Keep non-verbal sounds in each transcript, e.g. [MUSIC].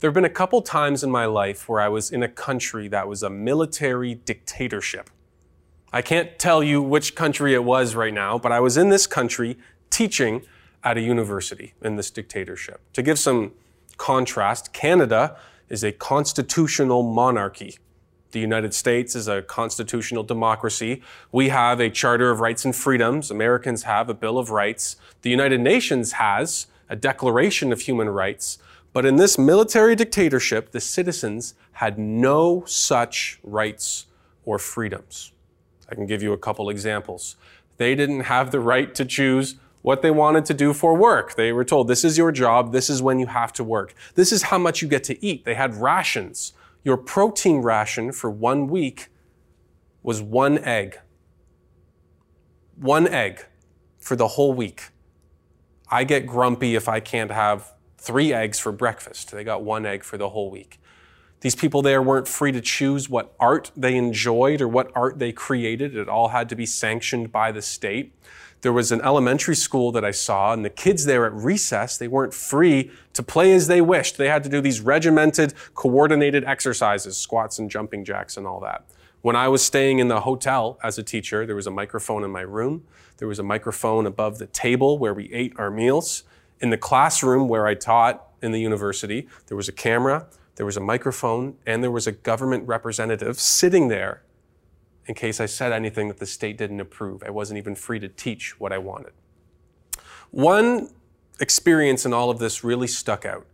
There have been a couple times in my life where I was in a country that was a military dictatorship. I can't tell you which country it was right now, but I was in this country teaching at a university in this dictatorship. To give some contrast, Canada is a constitutional monarchy. The United States is a constitutional democracy. We have a Charter of Rights and Freedoms. Americans have a Bill of Rights. The United Nations has a Declaration of Human Rights. But in this military dictatorship, the citizens had no such rights or freedoms. I can give you a couple examples. They didn't have the right to choose what they wanted to do for work. They were told, this is your job, this is when you have to work. This is how much you get to eat. They had rations. Your protein ration for one week was one egg. One egg for the whole week. I get grumpy if I can't have three eggs for breakfast. They got one egg for the whole week. These people there weren't free to choose what art they enjoyed or what art they created. It all had to be sanctioned by the state. There was an elementary school that I saw, and the kids there at recess, they weren't free to play as they wished. They had to do these regimented, coordinated exercises, squats and jumping jacks and all that. When I was staying in the hotel as a teacher, there was a microphone in my room. There was a microphone above the table where we ate our meals. In the classroom where I taught in the university, there was a camera, there was a microphone, and there was a government representative sitting there in case I said anything that the state didn't approve. I wasn't even free to teach what I wanted. One experience in all of this really stuck out.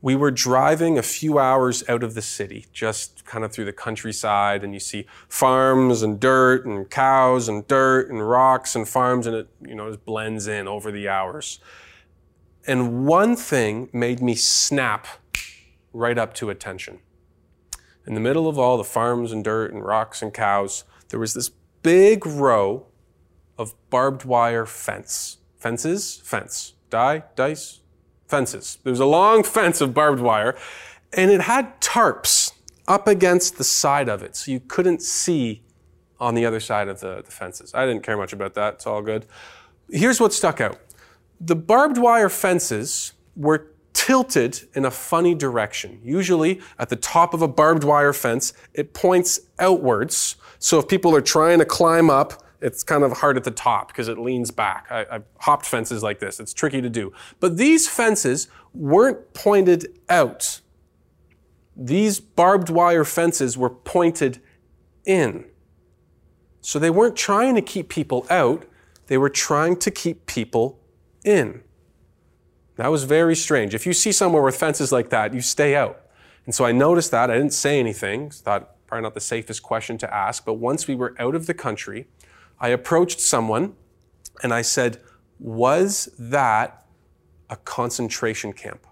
We were driving a few hours out of the city, just kind of through the countryside, and you see farms and dirt and cows and dirt and rocks and farms, and it, you know, just blends in over the hours. And one thing made me snap right up to attention. In the middle of all the farms and dirt and rocks and cows, there was this big row of barbed wire fence. Fences? Fence. Die? Dice? Fences. There was a long [LAUGHS] fence of barbed wire, and it had tarps up against the side of it, so you couldn't see on the other side of the, the fences. I didn't care much about that, it's all good. Here's what stuck out the barbed wire fences were tilted in a funny direction. Usually, at the top of a barbed wire fence, it points outwards. So if people are trying to climb up, it's kind of hard at the top because it leans back. I, have hopped fences like this. It's tricky to do. But these fences weren't pointed out. These barbed wire fences were pointed in. So they weren't trying to keep people out, they were trying to keep people in. That was very strange. If you see somewhere with fences like that, you stay out. And so I noticed that. I didn't say anything. Thought probably not the safest question to ask. But once we were out of the country, I approached someone and I said, Was that a concentration camp?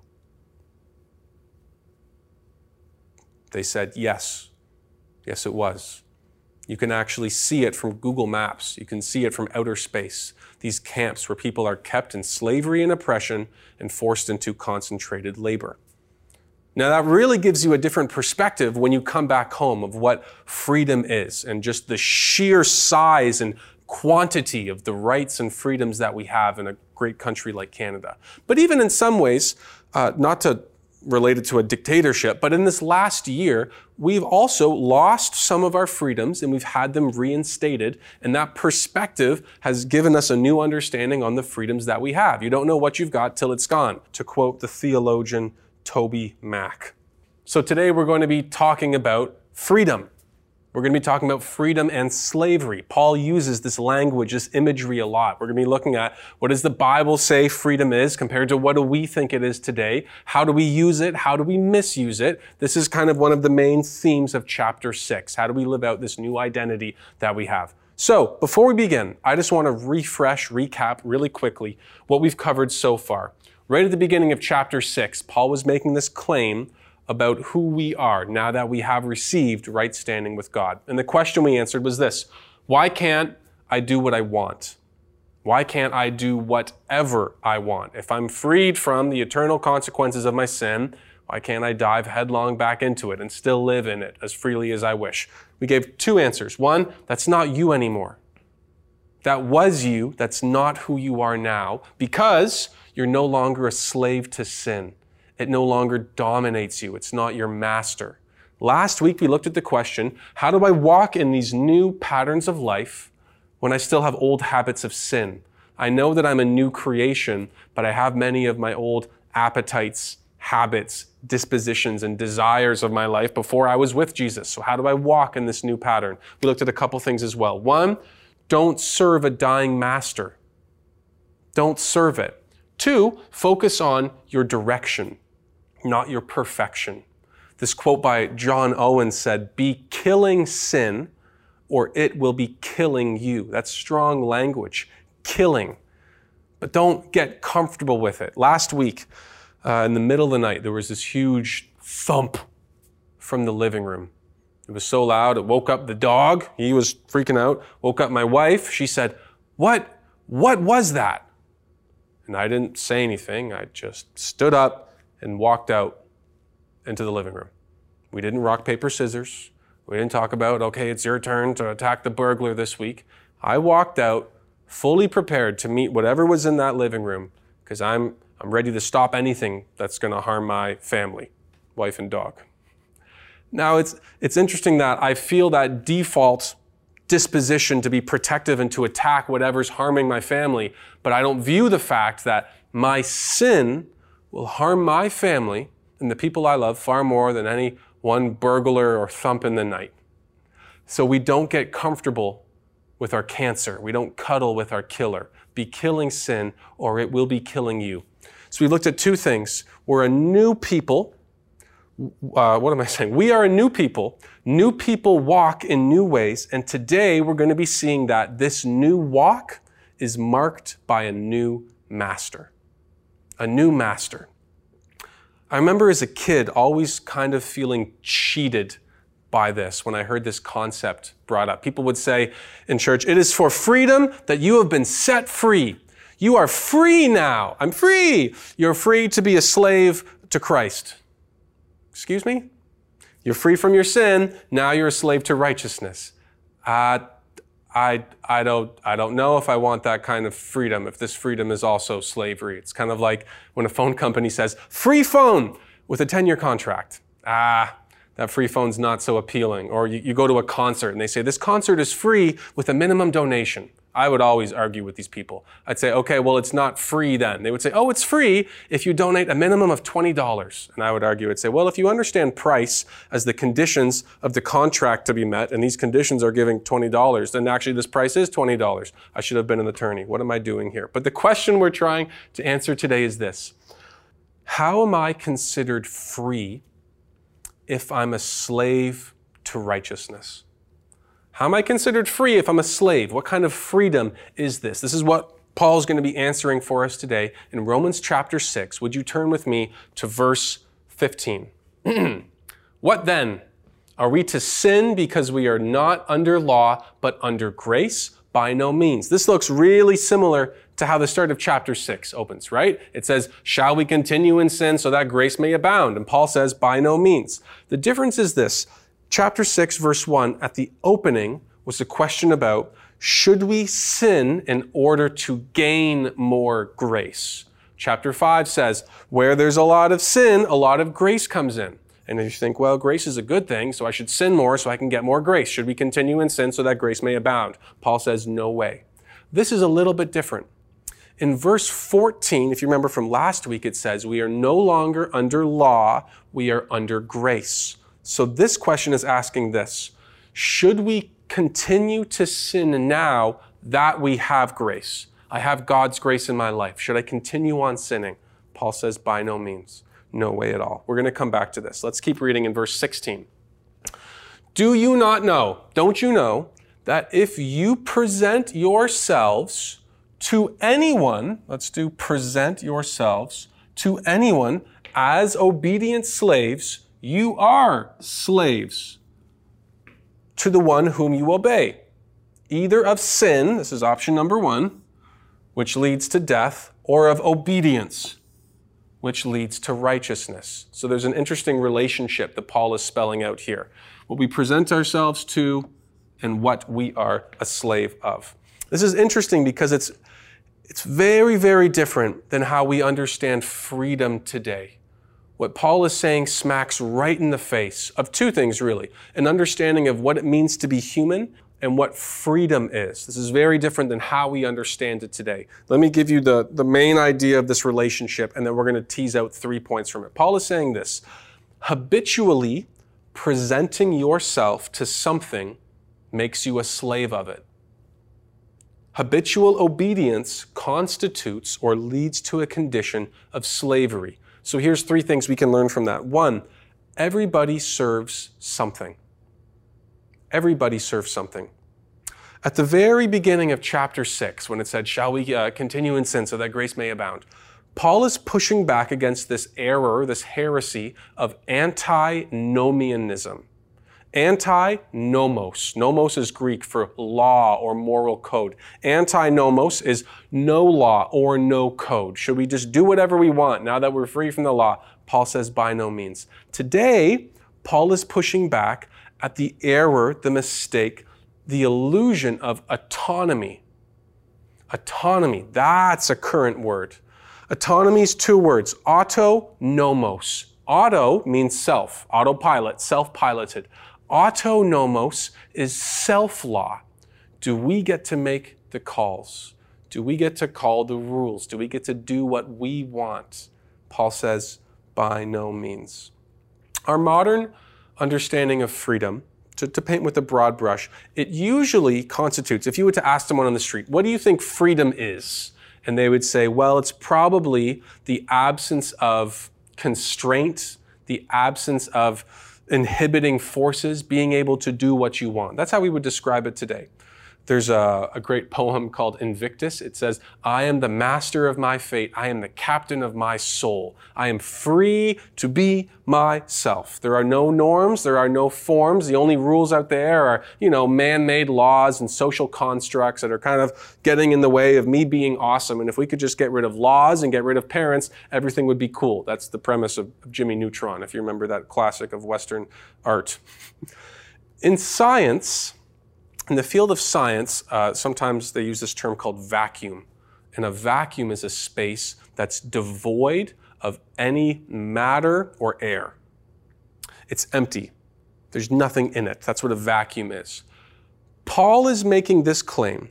They said, Yes. Yes, it was. You can actually see it from Google Maps. You can see it from outer space these camps where people are kept in slavery and oppression and forced into concentrated labor. Now, that really gives you a different perspective when you come back home of what freedom is and just the sheer size and quantity of the rights and freedoms that we have in a great country like Canada. But even in some ways, uh, not to related to a dictatorship. But in this last year, we've also lost some of our freedoms and we've had them reinstated. And that perspective has given us a new understanding on the freedoms that we have. You don't know what you've got till it's gone, to quote the theologian TobyMac. So today we're going to be talking about freedom. We're going to be talking about freedom and slavery. Paul uses this language, this imagery a lot. We're going to be looking at what does the Bible say freedom is compared to what do we think it is today? How do we use it? How do we misuse it? This is kind of one of the main themes of chapter six. How do we live out this new identity that we have? So, before we begin, I just want to refresh, recap really quickly what we've covered so far. Right at the beginning of chapter six, Paul was making this claim about who we are now that we have received right standing with God. And the question we answered was this Why can't I do what I want? Why can't I do whatever I want? If I'm freed from the eternal consequences of my sin, why can't I dive headlong back into it and still live in it as freely as I wish? We gave two answers. One, that's not you anymore. That was you. That's not who you are now because you're no longer a slave to sin. It no longer dominates you. It's not your master. Last week, we looked at the question how do I walk in these new patterns of life when I still have old habits of sin? I know that I'm a new creation, but I have many of my old appetites, habits, dispositions, and desires of my life before I was with Jesus. So, how do I walk in this new pattern? We looked at a couple things as well. One, don't serve a dying master, don't serve it. Two, focus on your direction, not your perfection. This quote by John Owen said, Be killing sin, or it will be killing you. That's strong language. Killing. But don't get comfortable with it. Last week, uh, in the middle of the night, there was this huge thump from the living room. It was so loud, it woke up the dog. He was freaking out. Woke up my wife. She said, What? What was that? And I didn't say anything. I just stood up and walked out into the living room. We didn't rock, paper, scissors. We didn't talk about, okay, it's your turn to attack the burglar this week. I walked out fully prepared to meet whatever was in that living room because I'm, I'm ready to stop anything that's going to harm my family, wife and dog. Now, it's, it's interesting that I feel that default disposition to be protective and to attack whatever's harming my family, but I don't view the fact that my sin will harm my family and the people I love far more than any one burglar or thump in the night. So we don't get comfortable with our cancer. We don't cuddle with our killer. Be killing sin or it will be killing you. So we looked at two things. We're a new people uh, what am I [LAUGHS] saying? We are a new people. New people walk in new ways. And today we're going to be seeing that this new walk is marked by a new master. A new master. I remember as a kid always kind of feeling cheated by this when I heard this concept brought up. People would say in church, it is for freedom that you have been set free. You are free now. I'm free. You're free to be a slave to Christ. Excuse me? You're free from your sin. Now you're a slave to righteousness. Uh, I, I, don't, I don't know if I want that kind of freedom, if this freedom is also slavery. It's kind of like when a phone company says, free phone with a 10 year contract. Ah, that free phone's not so appealing. Or you, you go to a concert and they say, this concert is free with a minimum donation. I would always argue with these people. I'd say, okay, well, it's not free then. They would say, oh, it's free if you donate a minimum of $20. And I would argue, I'd say, well, if you understand price as the conditions of the contract to be met, and these conditions are giving $20, then actually this price is $20. I should have been an attorney. What am I doing here? But the question we're trying to answer today is this. How am I considered free if I'm a slave to righteousness? How am I considered free if I'm a slave? What kind of freedom is this? This is what Paul is going to be answering for us today in Romans chapter 6. Would you turn with me to verse 15? [CLEARS THROAT] what then? Are we to sin because we are not under law, but under grace? By no means. This looks really similar to how the start of chapter 6 opens, right? It says, Shall we continue in sin so that grace may abound? And Paul says, By no means. The difference is this chapter 6, verse 1, at the opening, was a question about should we sin in order to gain more grace? Chapter 5 says, where there's a lot of sin, a lot of grace comes in. And you think, well, grace is a good thing, so I should sin more so I can get more grace. Should we continue in sin so that grace may abound? Paul says, no way. This is a little bit different. In verse 14, if you remember from last week, it says, we are no longer under law, we are under grace. So this question is asking this Should we continue to sin now that we have grace? I have God's grace in my life. Should I continue on sinning? Paul says, By no means. No way at all. We're going to come back to this. Let's keep reading in verse 16. Do you not know, don't you know, that if you present yourselves to anyone, let's do present yourselves to anyone as obedient slaves you are slaves to the one whom you obey, either of sin, this is option number one, which leads to death, or of obedience, which leads to righteousness. So there's an interesting relationship that Paul is spelling out here. What we present ourselves to and what we are a slave of. This is interesting because it's, it's very, very different than how we understand freedom today what Paul is saying smacks right in the face of two things, really an understanding of what it means to be human and what freedom is. This is very different than how we understand it today. Let me give you the, the main idea of this relationship, and then we're going to tease out three points from it. Paul is saying this habitually presenting yourself to something makes you a slave of it. Habitual obedience constitutes or leads to a condition of slavery. So here's three things we can learn from that. One, everybody serves something. Everybody serves something. At the very beginning of chapter 6, when it said, Shall we uh, continue in sin so that grace may abound? Paul is pushing back against this error, this heresy of antinomianism. Anti-nomos. Nomos is Greek for law or moral code. Anti-nomos is no law or no code. Should we just do whatever we want now that we're free from the law? Paul says by no means. Today, Paul is pushing back at the error, the mistake, the illusion of autonomy. Autonomy, that's a current word. Autonomy is two words auto nomos. Auto means self, autopilot, self piloted. Autonomos is self law. Do we get to make the calls? Do we get to call the rules? Do we get to do what we want? Paul says, by no means. Our modern understanding of freedom, to, to, paint with a broad brush, it usually constitutes, if you were to ask someone on the street, what do you think freedom is? And they would say, well, it's probably the absence of constraint, the absence of inhibiting forces, being able to do what you want. That's how we would describe it today. There's a, a, great poem called Invictus. It says, I am the master of my fate. I am the captain of my soul. I am free to be myself. There are no norms. There are no forms. The only rules out there are, you know, man-made laws and social constructs that are kind of getting in the way of me being awesome. And if we could just get rid of laws and get rid of parents, everything would be cool. That's the premise of Jimmy Neutron, if you remember that classic of Western art. In science, in the field of science, uh, sometimes they use this term called vacuum. And a vacuum is a space that's devoid of any matter or air. It's empty. There's nothing in it. That's what a vacuum is. Paul is making this claim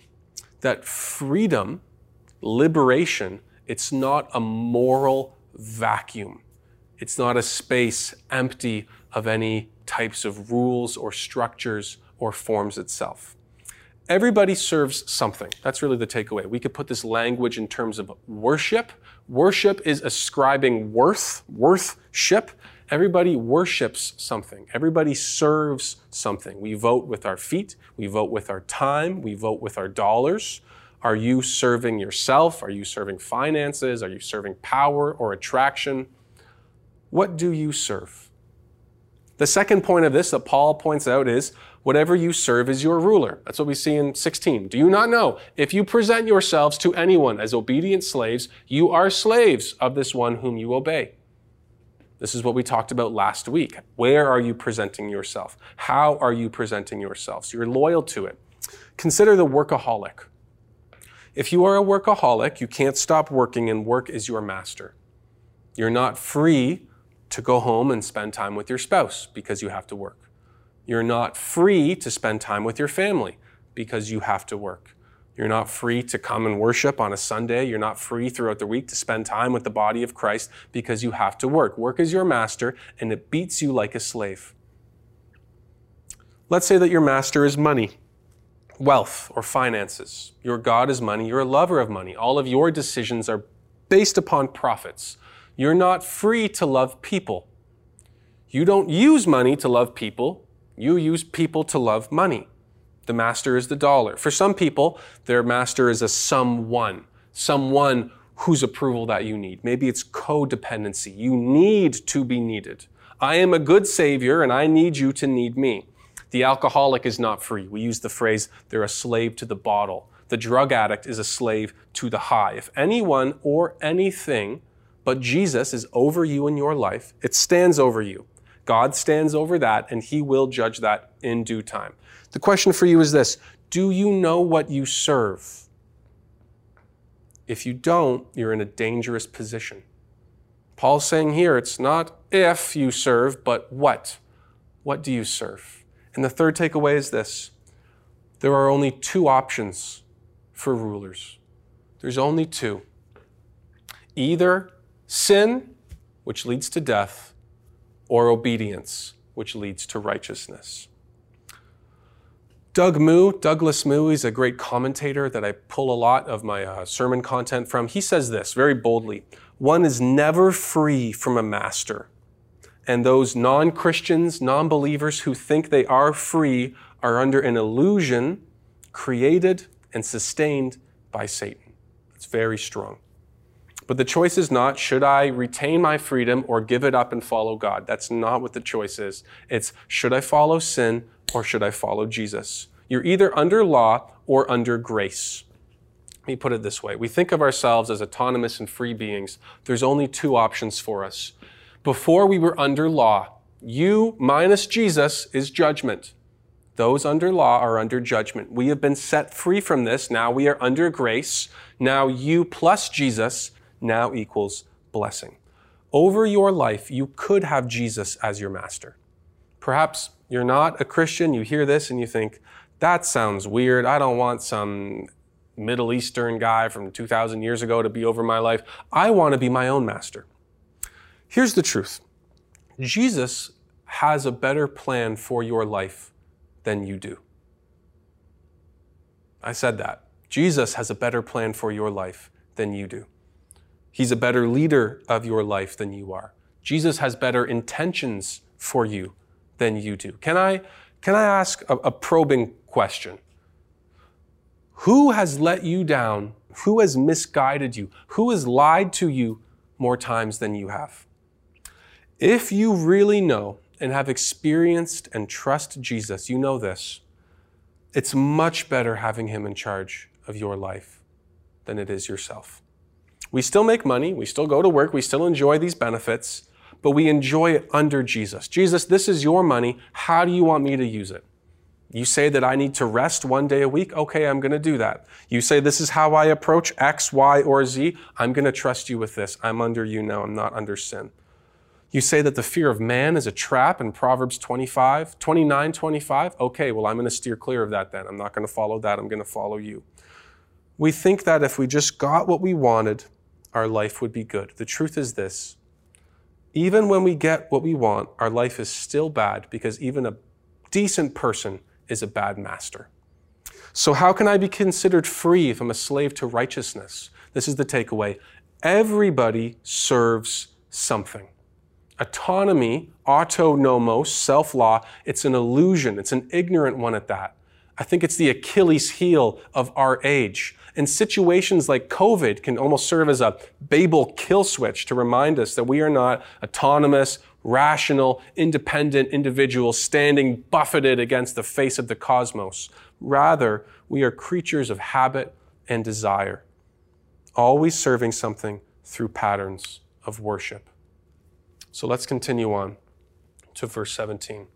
that freedom, liberation, it's not a moral vacuum. It's not a space empty of any types of rules or structures or forms itself. Everybody serves something. That's really the takeaway. We could put this language in terms of worship. Worship is ascribing worth, worthship. Everybody worships something. Everybody serves something. We vote with our feet. We vote with our time. We vote with our dollars. Are you serving yourself? Are you serving finances? Are you serving power or attraction? What do you serve? The second point of this that Paul points out is whatever you serve is your ruler. That's what we see in 16. Do you not know? If you present yourselves to anyone as obedient slaves, you are slaves of this one whom you obey. This is what we talked about last week. Where are you presenting yourself? How are you presenting yourselves? You're loyal to it. Consider the workaholic. If you are a workaholic, you can't stop working and work is your master. You're not free to go home and spend time with your spouse because you have to work. You're not free to spend time with your family because you have to work. You're not free to come and worship on a Sunday. You're not free throughout the week to spend time with the body of Christ because you have to work. Work is your master and it beats you like a slave. Let's say that your master is money, wealth, or finances. Your God is money. You're a lover of money. All of your decisions are based upon profits. You're not free to love people. You don't use money to love people. You use people to love money. The master is the dollar. For some people, their master is a someone, someone whose approval that you need. Maybe it's codependency. You need to be needed. I am a good savior and I need you to need me. The alcoholic is not free. We use the phrase, they're a slave to the bottle. The drug addict is a slave to the high. If anyone or anything but Jesus is over you in your life, it stands over you. God stands over that, and He will judge that in due time. The question for you is this Do you know what you serve? If you don't, you're in a dangerous position. Paul's saying here it's not if you serve, but what? What do you serve? And the third takeaway is this there are only two options for rulers. There's only two either sin, which leads to death, or obedience, which leads to righteousness. Doug Moo, Douglas Moo, he's a great commentator that I pull a lot of my uh, sermon content from. He says this very boldly One is never free from a master. And those non Christians, non believers who think they are free are under an illusion created and sustained by Satan. It's very strong. But the choice is not should I retain my freedom or give it up and follow God? That's not what the choice is. It's should I follow sin or should I follow Jesus? You're either under law or under grace. Let me put it this way. We think of ourselves as autonomous and free beings. There's only two options for us. Before we were under law, you minus Jesus is judgment. Those under law are under judgment. We have been set free from this. Now we are under grace. Now you plus Jesus now equals blessing. Over your life, you could have Jesus as your master. Perhaps you're not a Christian, you hear this and you think, that sounds weird. I don't want some Middle Eastern guy from 2,000 years ago to be over my life. I want to be my own master. Here's the truth Jesus has a better plan for your life than you do. I said that. Jesus has a better plan for your life than you do. He's a better leader of your life than you are. Jesus has better intentions for you than you do. Can I, can I ask a, a probing question? Who has let you down? Who has misguided you? Who has lied to you more times than you have? If you really know and have experienced and trust Jesus, you know this. It's much better having him in charge of your life than it is yourself. We still make money, we still go to work, we still enjoy these benefits, but we enjoy it under Jesus. Jesus, this is your money. How do you want me to use it? You say that I need to rest one day a week. Okay, I'm going to do that. You say this is how I approach X, Y, or Z. I'm going to trust you with this. I'm under you now. I'm not under sin. You say that the fear of man is a trap in Proverbs 25, 29, 25. Okay, well, I'm going to steer clear of that then. I'm not going to follow that. I'm going to follow you. We think that if we just got what we wanted, our life would be good. The truth is this even when we get what we want, our life is still bad because even a decent person is a bad master. So, how can I be considered free if I'm a slave to righteousness? This is the takeaway. Everybody serves something. Autonomy, autonomos, self law, it's an illusion. It's an ignorant one at that. I think it's the Achilles heel of our age. And situations like COVID can almost serve as a Babel kill switch to remind us that we are not autonomous, rational, independent individuals standing buffeted against the face of the cosmos. Rather, we are creatures of habit and desire, always serving something through patterns of worship. So let's continue on to verse 17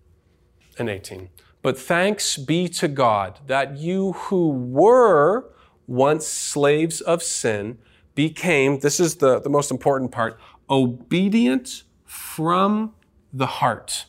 and 18. But thanks be to God that you who were once slaves of sin became, this is the, the most important part, obedient from the heart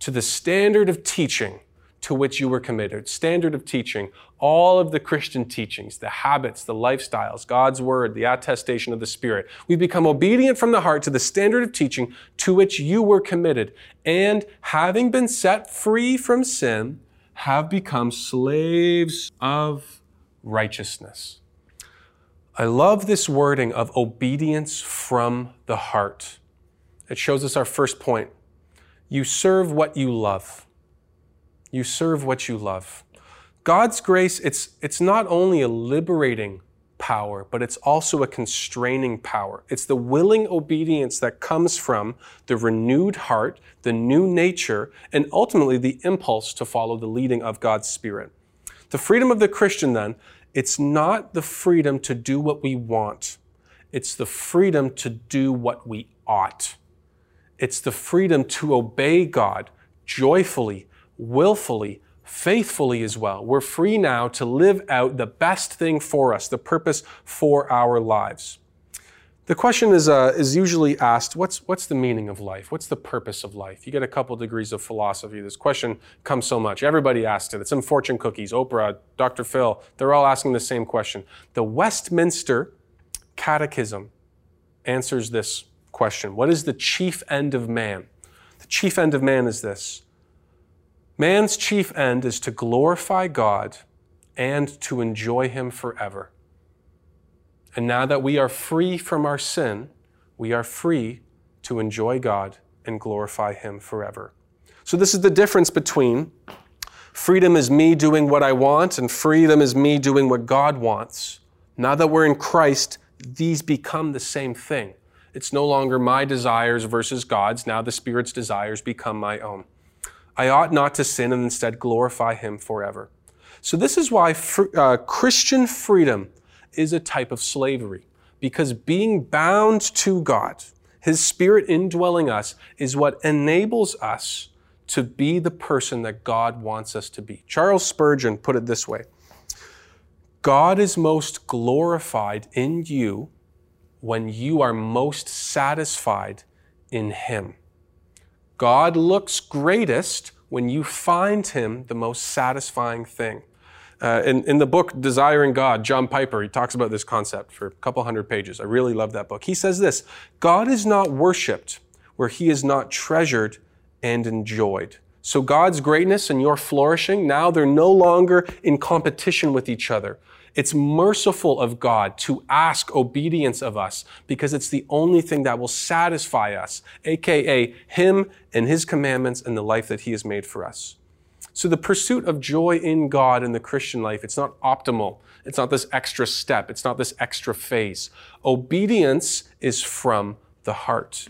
to the standard of teaching to which you were committed. Standard of teaching, all of the Christian teachings, the habits, the lifestyles, God's word, the attestation of the Spirit. We become obedient from the heart to the standard of teaching to which you were committed. And having been set free from sin, have become slaves of righteousness. I love this wording of obedience from the heart. It shows us our first point. You serve what you love. You serve what you love. God's grace, it's, it's not only a liberating power, but it's also a constraining power. It's the willing obedience that comes from the renewed heart, the new nature, and ultimately the impulse to follow the leading of God's Spirit. The freedom of the Christian, then, it's not the freedom to do what we want, it's the freedom to do what we ought. It's the freedom to obey God joyfully, willfully, faithfully as well. We're free now to live out the best thing for us, the purpose for our lives. The question is, uh, is usually asked what's, what's the meaning of life? What's the purpose of life? You get a couple degrees of philosophy. This question comes so much. Everybody asks it. It's in fortune cookies, Oprah, Dr. Phil. They're all asking the same question. The Westminster Catechism answers this question What is the chief end of man? The chief end of man is this Man's chief end is to glorify God and to enjoy Him forever. And now that we are free from our sin, we are free to enjoy God and glorify Him forever. So, this is the difference between freedom is me doing what I want, and freedom is me doing what God wants. Now that we're in Christ, these become the same thing. It's no longer my desires versus God's. Now the Spirit's desires become my own. I ought not to sin and instead glorify Him forever. So, this is why fr- uh, Christian freedom is a type of slavery because being bound to God, His Spirit indwelling us, is what enables us to be the person that God wants us to be. Charles Spurgeon put it this way God is most glorified in you when you are most satisfied in Him. God looks greatest when you find Him the most satisfying thing. Uh, in, in the book Desiring God, John Piper, he talks about this concept for a couple hundred pages. I really love that book. He says this God is not worshiped where he is not treasured and enjoyed. So God's greatness and your flourishing, now they're no longer in competition with each other. It's merciful of God to ask obedience of us because it's the only thing that will satisfy us, aka Him and His commandments and the life that He has made for us. So the pursuit of joy in God in the Christian life, it's not optimal. It's not this extra step. It's not this extra phase. Obedience is from the heart.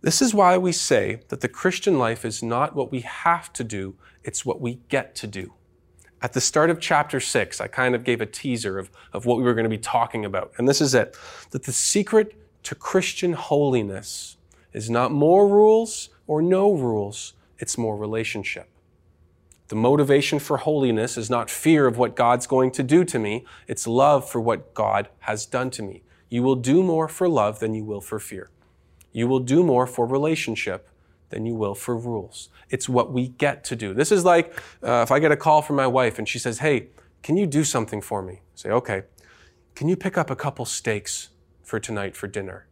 This is why we say that the Christian life is not what we have to do, it's what we get to do. At the start of chapter six, I kind of gave a teaser of, of what we were going to be talking about. And this is it that the secret to Christian holiness is not more rules or no rules, it's more relationship. The motivation for holiness is not fear of what God's going to do to me, it's love for what God has done to me. You will do more for love than you will for fear. You will do more for relationship than you will for rules. It's what we get to do. This is like uh, if I get a call from my wife and she says, Hey, can you do something for me? I say, Okay. Can you pick up a couple steaks for tonight for dinner?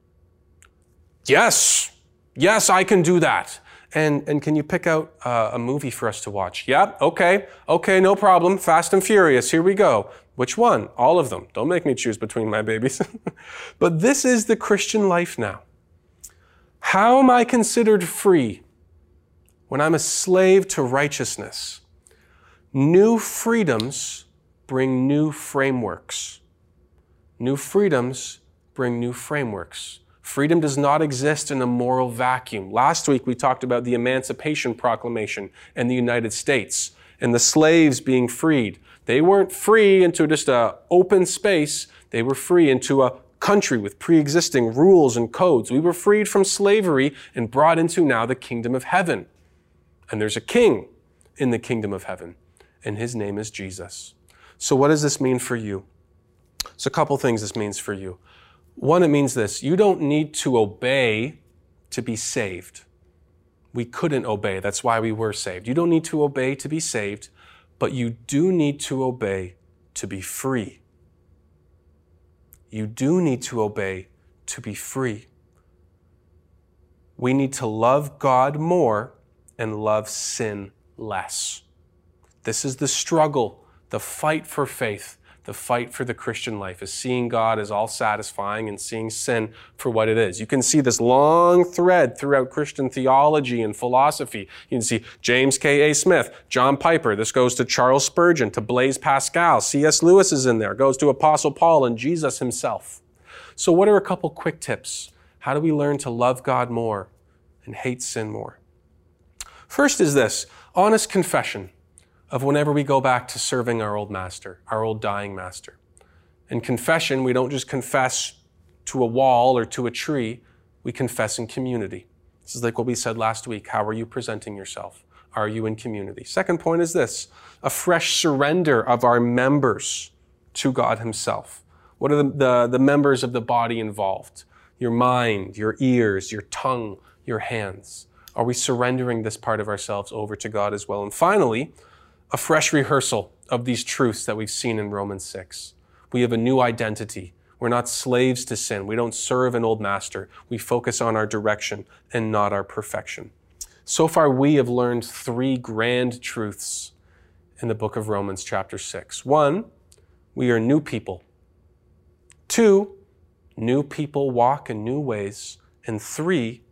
Yes. Yes, I can do that. And, and can you pick out uh, a movie for us to watch? Yeah, okay, okay, no problem. Fast and Furious, here we go. Which one? All of them. Don't make me choose between my babies. [LAUGHS] but this is the Christian life now. How am I considered free when I'm a slave to righteousness? New freedoms bring new frameworks. New freedoms bring new frameworks. Freedom does not exist in a moral vacuum. Last week we talked about the Emancipation Proclamation in the United States and the slaves being freed. They weren't free into just an open space. They were free into a country with pre-existing rules and codes. We were freed from slavery and brought into now the kingdom of heaven. And there's a king in the kingdom of heaven, and his name is Jesus. So what does this mean for you? It's a couple things this means for you. One, it means this you don't need to obey to be saved. We couldn't obey. That's why we were saved. You don't need to obey to be saved, but you do need to obey to be free. You do need to obey to be free. We need to love God more and love sin less. This is the struggle, the fight for faith the fight for the Christian life is seeing God as all satisfying and seeing sin for what it is. You can see this long thread throughout Christian theology and philosophy. You can see James K.A. Smith, John Piper. This goes to Charles Spurgeon, to Blaise Pascal. C.S. Lewis is in there. Goes to Apostle Paul and Jesus himself. So, what are a couple quick tips? How do we learn to love God more and hate sin more? First is this honest confession of whenever we go back to serving our old master, our old dying master. In confession, we don't just confess to a wall or to a tree, we confess in community. This is like what we said last week. How are you presenting yourself? Are you in community? Second point is this a fresh surrender of our members to God Himself. What are the, the, the members of the body involved? Your mind, your ears, your tongue, your hands. Are we surrendering this part of ourselves over to God as well? And finally, a fresh rehearsal of these truths that we've seen in Romans 6. We have a new identity. We're not slaves to sin. We don't serve an old master. We focus on our direction and not our perfection. So far, we have learned three grand truths in the book of Romans, chapter 6. One, we are new people. Two, new people walk in new ways. And three,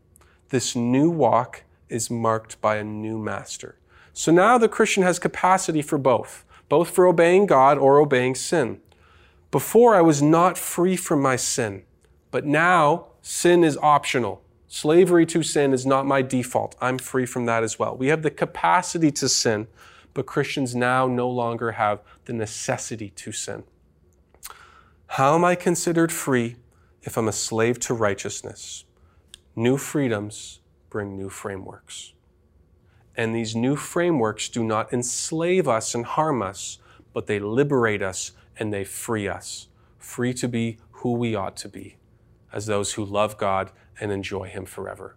this new walk is marked by a new master. So now the Christian has capacity for both, both for obeying God or obeying sin. Before I was not free from my sin, but now sin is optional. Slavery to sin is not my default. I'm free from that as well. We have the capacity to sin, but Christians now no longer have the necessity to sin. How am I considered free if I'm a slave to righteousness? New freedoms bring new frameworks. And these new frameworks do not enslave us and harm us, but they liberate us and they free us, free to be who we ought to be as those who love God and enjoy Him forever.